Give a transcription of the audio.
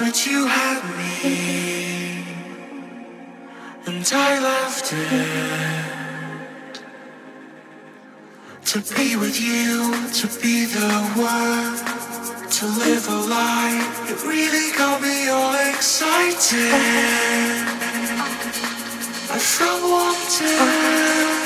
but you had me, and I loved it to be with you, to be the one, to live a life It really got me all excited. I felt wanted.